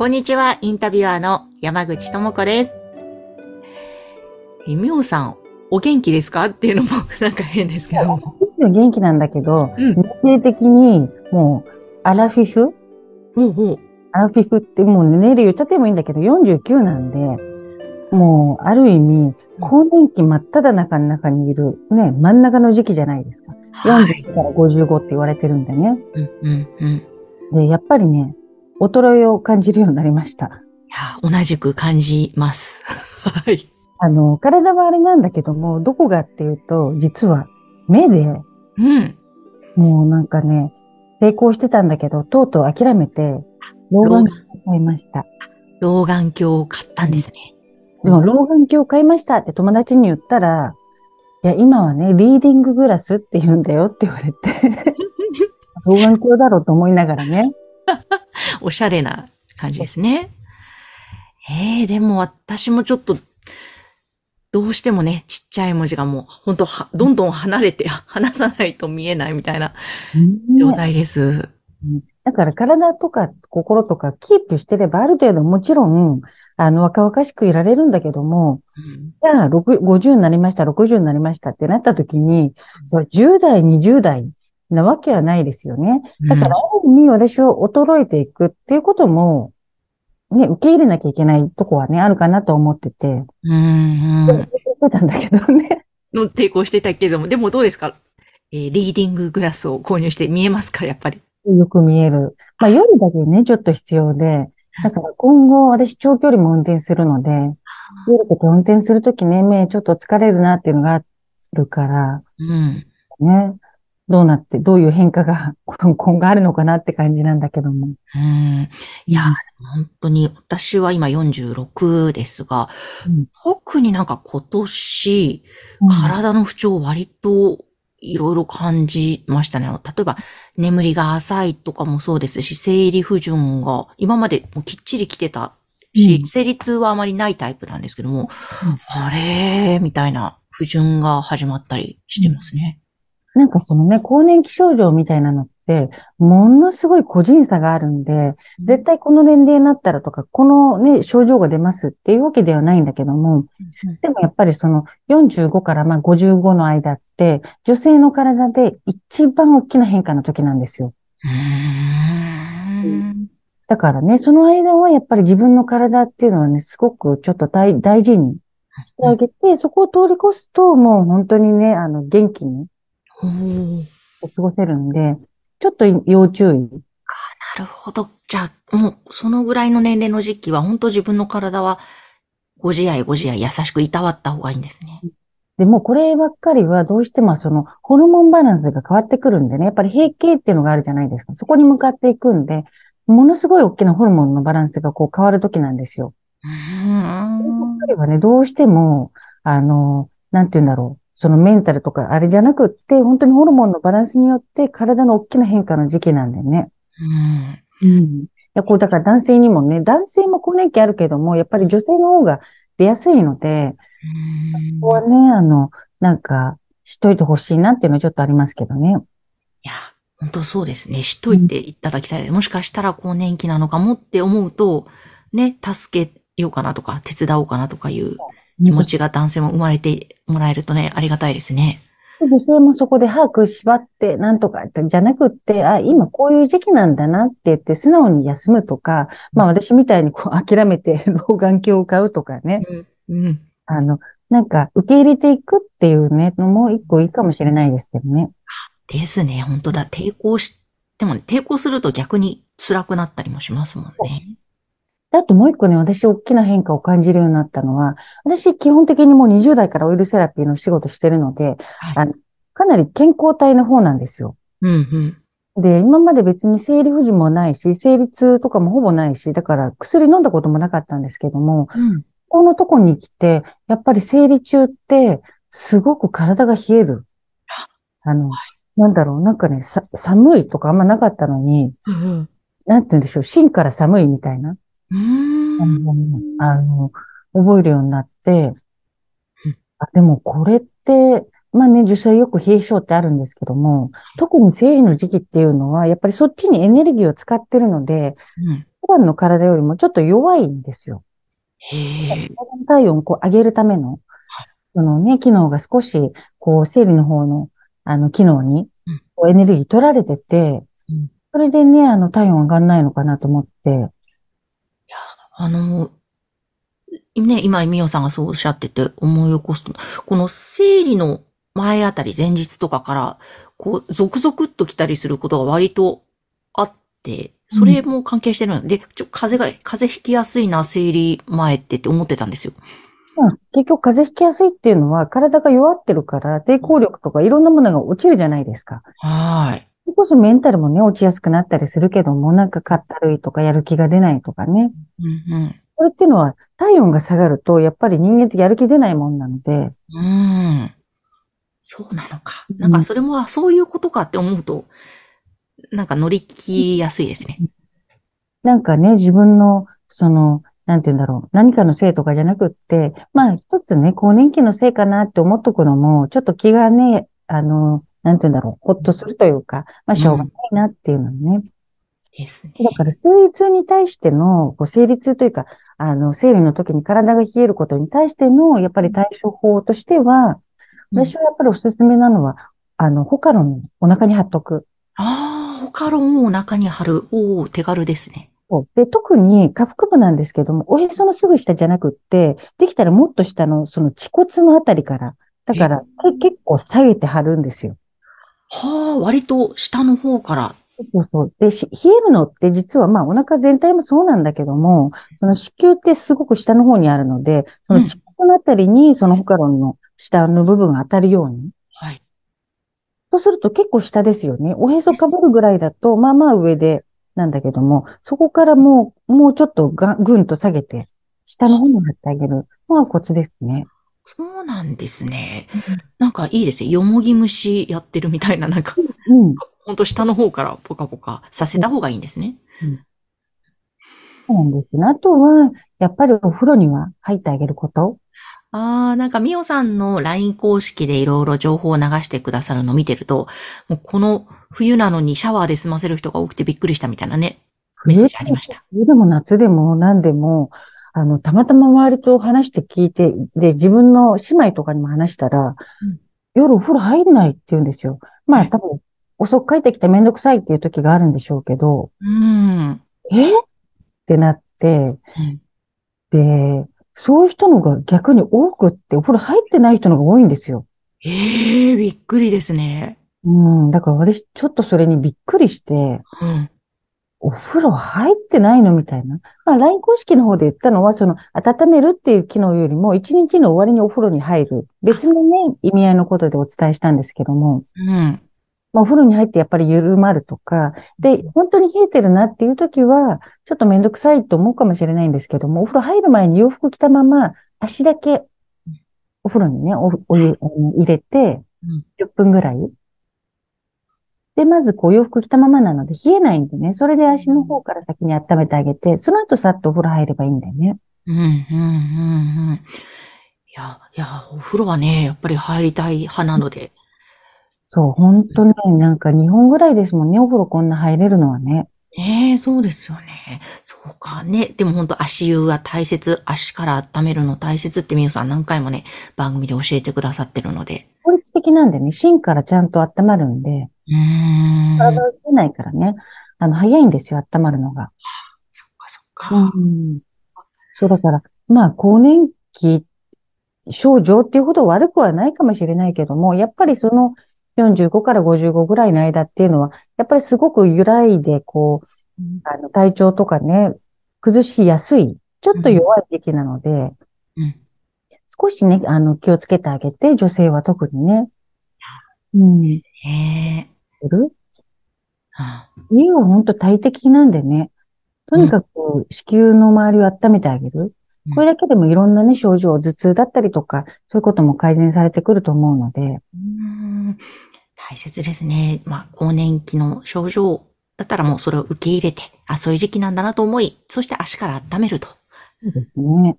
こんにちは、インタビュアーの山口智子です。え、みょうさん、お元気ですか？っていうのも なんか変ですけど。元気なんだけど、うん年齢的にもうアラフィフ？ほうほう。アラフィフってもう年齢言っちゃってもいいんだけど、49なんで、もう、ある意味、更年期真っ只中の中にいる、ね、真ん中の時期じゃないですか。はい。40から55って言われてるんでね。うんうんうん。いで、やっぱりね、衰えを感じるようになりました。や、同じく感じます。はい。あの、体はあれなんだけども、どこがっていうと、実は、目で、うん。もうなんかね、成功してたんだけど、とうとう諦めて、老眼鏡を買いました。老眼鏡を買ったんですね。でも、老眼鏡を買いましたって友達に言ったら、いや、今はね、リーディンググラスって言うんだよって言われて、老眼鏡だろうと思いながらね。おしゃれな感じですね。ええでも私もちょっと、どうしてもね、ちっちゃい文字がもう、ほんとは、どんどん離れて、離さないと見えないみたいな状ね態です。だから体とか心とかキープしてればある程度もちろん、あの、若々しくいられるんだけども、うんじゃあ、6 50になりました、60になりましたってなった時に、それ10代、20代なわけはないですよね。だから、ある意味私は衰えていくっていうことも、ね、受け入れなきゃいけないとこはね、あるかなと思ってて、うんうん。してたんだけどね。の抵抗してたけども、でもどうですか？えーリーディンググラスを購入して見えますか？やっぱり。よく見える。まあ、夜だけね、ちょっと必要で、だから今後私長距離も運転するので、夜とか運転するときね、目ちょっと疲れるなっていうのがあるから、うん。ね、どうなって、どういう変化が今後あるのかなって感じなんだけども。うん。いや、本当に、私は今46ですが、うん特になんか今年、うん体の不調割といろいろ感じましたね。あの例えば、眠りが浅いとかもそうですし、生理不順が今までもうきっちり来てたし、うん生理痛はあまりないタイプなんですけども、うんあれーみたいな不順が始まったりしてますね。なんかそのね、更年期症状みたいなのって、ものすごい個人差があるんで、絶対この年齢になったらとか、このね、症状が出ますっていうわけではないんだけども、でもやっぱりその45からまあ55の間って、女性の体で一番大きな変化の時なんですよ。だからね、その間はやっぱり自分の体っていうのはね、すごくちょっと大大事にしてあげて、そこを通り越すともう本当にね、あの、元気にほう過ごせるんで、ちょっと要注意。なるほど。じゃあ、もう、そのぐらいの年齢の時期は、本当自分の体は、ご自愛ご自愛優しくいたわった方がいいんですね。でもこればっかりはどうしてもそのホルモンバランスが変わってくるんでね、やっぱり閉経っていうのがあるじゃないですか。そこに向かっていくんで、ものすごい大きなホルモンのバランスがこう変わる時なんですよ。うーん。彼はね、どうしても、あの、なんて言うんだろう。そのメンタルとかあれじゃなくって、本当にホルモンのバランスによって体の大きな変化の時期なんだよね。うん。うん。いや、こう、だから男性にもね、男性も更年期あるけども、やっぱり女性の方が出やすいので、ここはね、あの、なんか、しといてほしいなっていうのはちょっとありますけどね。いや、本当そうですね。知っといていただきたい。もしかしたら更年期なのかもって思うと、ね、助けようかなとか、手伝おうかなとかいう気持ちが男性も生まれてもらえるとね、ありがたいですね。女性もそこで把握縛ってなんとかじゃなくって、あ、今こういう時期なんだなって言って素直に休むとか、まあ私みたいにこう 諦めて老眼鏡を買うとかね、うん。うん。あの、なんか受け入れていくっていうね、のも一個いいかもしれないですけどね。ですね。本当だ。抵抗してもね、抵抗すると逆に辛くなったりもしますもんね。であともう一個ね、私大きな変化を感じるようになったのは、私基本的にもう20代からオイルセラピーの仕事してるので、はいあのかなり健康体の方なんですよ。うんうん。で、今まで別に生理不順もないし、生理痛とかもほぼないし、だから薬飲んだこともなかったんですけども、うん。このとこに来て、やっぱり生理中って、すごく体が冷える。あの、なんだろう、なんかね、さ、寒いとかあんまなかったのに、うん。なんて言うんでしょう、芯から寒いみたいな。あの、覚えるようになってうん、あ、でもこれって、まあね、実際よく冷え性ってあるんですけども、特に生理の時期っていうのは、やっぱりそっちにエネルギーを使ってるので、うん。普段の体よりもちょっと弱いんですよ。体温をこう上げるための、そのね、機能が少し、こう、生理の方の、あの、機能にエネルギー取られててうん、それでね、あの、体温上がんないのかなと思って、あの、ね、今、みおさんがそうおっしゃってて思い起こすと、この生理の前あたり、前日とかから、こう、続々っと来たりすることが割とあって、それも関係してるので、ちょ、風邪が、風邪ひきやすいな、生理前ってって思ってたんですよ。まあ、結局風邪ひきやすいっていうのは、体が弱ってるから、抵抗力とかいろんなものが落ちるじゃないですか。はーい。こそメンタルもね、落ちやすくなったりするけども、なんかかったるいとかやる気が出ないとかね。うんうん。これっていうのは、体温が下がると、やっぱり人間ってやる気出ないもんなので、うーん。そうなのか。うんなんかそれも、あそういうことかって思うと、なんか乗り切りやすいですね。なんかね、自分の、その、なんて言うんだろう、何かのせいとかじゃなくって、まあ一つね、更年期のせいかなって思っとくのも、ちょっと気がね、あの、なんて言うんだろう、ほっとするというか、まあしょうがないなっていうのね。ですね。だから、生理痛に対しての、こう生理痛というか、あの、生理の時に体が冷えることに対しての、やっぱり対処法としては、私はやっぱりおすすめなのは、あの、ホカロンをお腹に貼っとく。ああ、ホカロンをお腹に貼る。おお、手軽ですね。で、特に下腹部なんですけども、おへそのすぐ下じゃなくって、できたらもっと下の、その恥骨のあたりから、だから、け結構下げて貼るんですよ。はあ、割と下の方から。そうそう。で、し冷えるのって実はまあお腹全体もそうなんだけども、その子宮ってすごく下の方にあるので、その恥骨のあたりにそのホカロンの下の部分が当たるように。はい。そうすると結構下ですよね。おへそかぶるぐらいだと、まあまあ上でなんだけども、そこからもう、もうちょっとがぐんと下げて、下の方に貼ってあげるのがコツですね。そうなんですね。なんかいいですね。よもぎ虫やってるみたいな、なんか、うん。ほんと下の方からポカポカさせた方がいいんですね。そうなんですね。あとは、やっぱりお風呂には入ってあげること？ああ、なんかみおさんの LINE 公式でいろいろ情報を流してくださるのを見てると、もうこの冬なのにシャワーで済ませる人が多くてびっくりしたみたいなね、メッセージありました。冬でも夏でも何でも、あの、たまたま周りと話して聞いて、で、自分の姉妹とかにも話したら、うん夜お風呂入んないって言うんですよ。まはいあ多分、遅く帰ってきてめんどくさいっていう時があるんでしょうけど、うん。え？ってなって、うんで、そういう人のが逆に多くって、お風呂入ってない人のが多いんですよ。ええびっくりですね。うん、だから私、ちょっとそれにびっくりして、うん。お風呂入ってないの？みたいな。まあ、LINE 公式の方で言ったのは、その、温めるっていう機能よりも、一日の終わりにお風呂に入る。別のね、意味合いのことでお伝えしたんですけども、うん。まあ、お風呂に入ってやっぱり緩まるとか、で、本当に冷えてるなっていう時は、ちょっとめんどくさいと思うかもしれないんですけども、お風呂入る前に洋服着たまま、足だけ、お風呂にね、おお湯入れてうん、10分ぐらい。で、まずこう洋服着たままなので冷えないんでね、それで足の方から先に温めてあげて、その後さっとお風呂入ればいいんだよね。うん、うん、うん、うん。いや、いや、お風呂はね、やっぱり入りたい派なので。そう、本当ね、なんか2本ぐらいですもんね、お風呂こんな入れるのはね。ねえ、そうですよね。そうかね。でも本当足湯は大切。足から温めるの大切って皆さん何回もね、番組で教えてくださってるので。効率的なんでね、芯からちゃんと温まるんで、うーん。体を冷えないからね、あの、早いんですよ、温まるのが。そっかそっか。うん。そうだから、まあ、更年期症状っていうほど悪くはないかもしれないけども、やっぱりその45から55ぐらいの間っていうのは、やっぱりすごく揺らいで、こう、うんあの、体調とかね、崩しやすい、ちょっと弱い時期なので、うん。少しね、あの、気をつけてあげて、女性は特にね。うん。ねる家は本当大敵なんでね。とにかく子宮の周りを温めてあげる。これだけでもいろんなね、症状、頭痛だったりとか、そういうことも改善されてくると思うので。うん大切ですね。まあ、更年期の症状だったらもうそれを受け入れて、あ、そういう時期なんだなと思い、そして足から温めると。そうですね。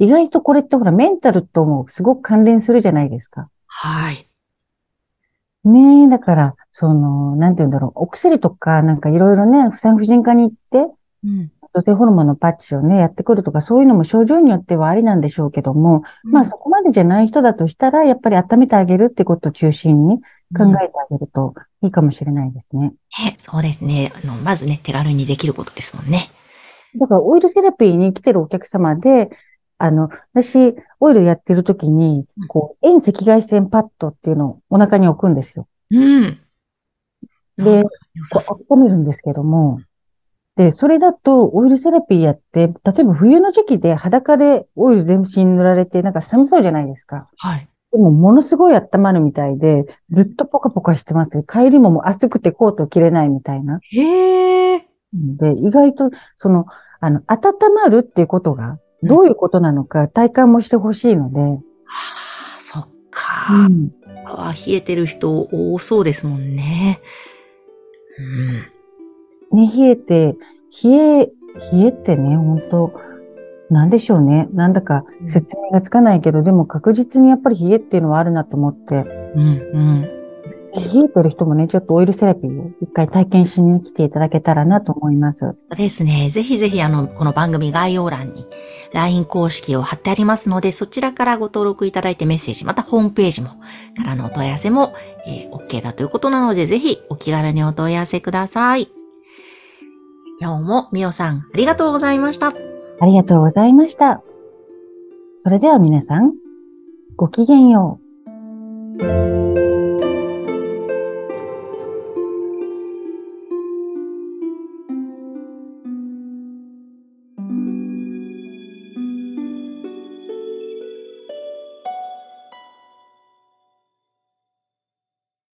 意外とこれってほら、メンタルともすごく関連するじゃないですか。はい。ねえ、だから、その、なんて言うんだろう、お薬とか、なんかいろいろね、不産婦人科に行って、うん、女性ホルモンのパッチをね、やってくるとか、そういうのも症状によってはありなんでしょうけども、うん、まあそこまでじゃない人だとしたら、やっぱり温めてあげるってことを中心に考えてあげるといいかもしれないですね。うん、そうですね。あの、まずね、手軽にできることですもんね。だから、オイルセラピーに来てるお客様で、あの、私、オイルやってる時に、こう、遠赤外線パッドっていうのをお腹に置くんですよ。うん。で、温めるんですけども、で、それだとオイルセラピーやって、例えば冬の時期で裸でオイル全身塗られて、なんか寒そうじゃないですか。はい。でも、ものすごい温まるみたいで、ずっとポカポカしてます。帰りももう暑くてコート着れないみたいな。へえ。で、意外と、その、あの、温まるっていうことが、どういうことなのか体感もしてほしいので。はあ、そっか。うん、あ冷えてる人多そうですもんね。うん。ね、冷えて、冷え、冷えってね、本当なんでしょうね。なんだか説明がつかないけど、でも確実にやっぱり冷えっていうのはあるなと思って。うん、うん。冷えてる人もね、ちょっとオイルセラピーを一回体験しに来ていただけたらなと思います。そうですね。ぜひぜひあの、この番組概要欄に LINE 公式を貼ってありますので、そちらからご登録いただいてメッセージ、またホームページも、からのお問い合わせも、えー、OK だということなので、ぜひお気軽にお問い合わせください。今日もみおさん、ありがとうございました。ありがとうございました。それでは皆さん、ごきげんよう。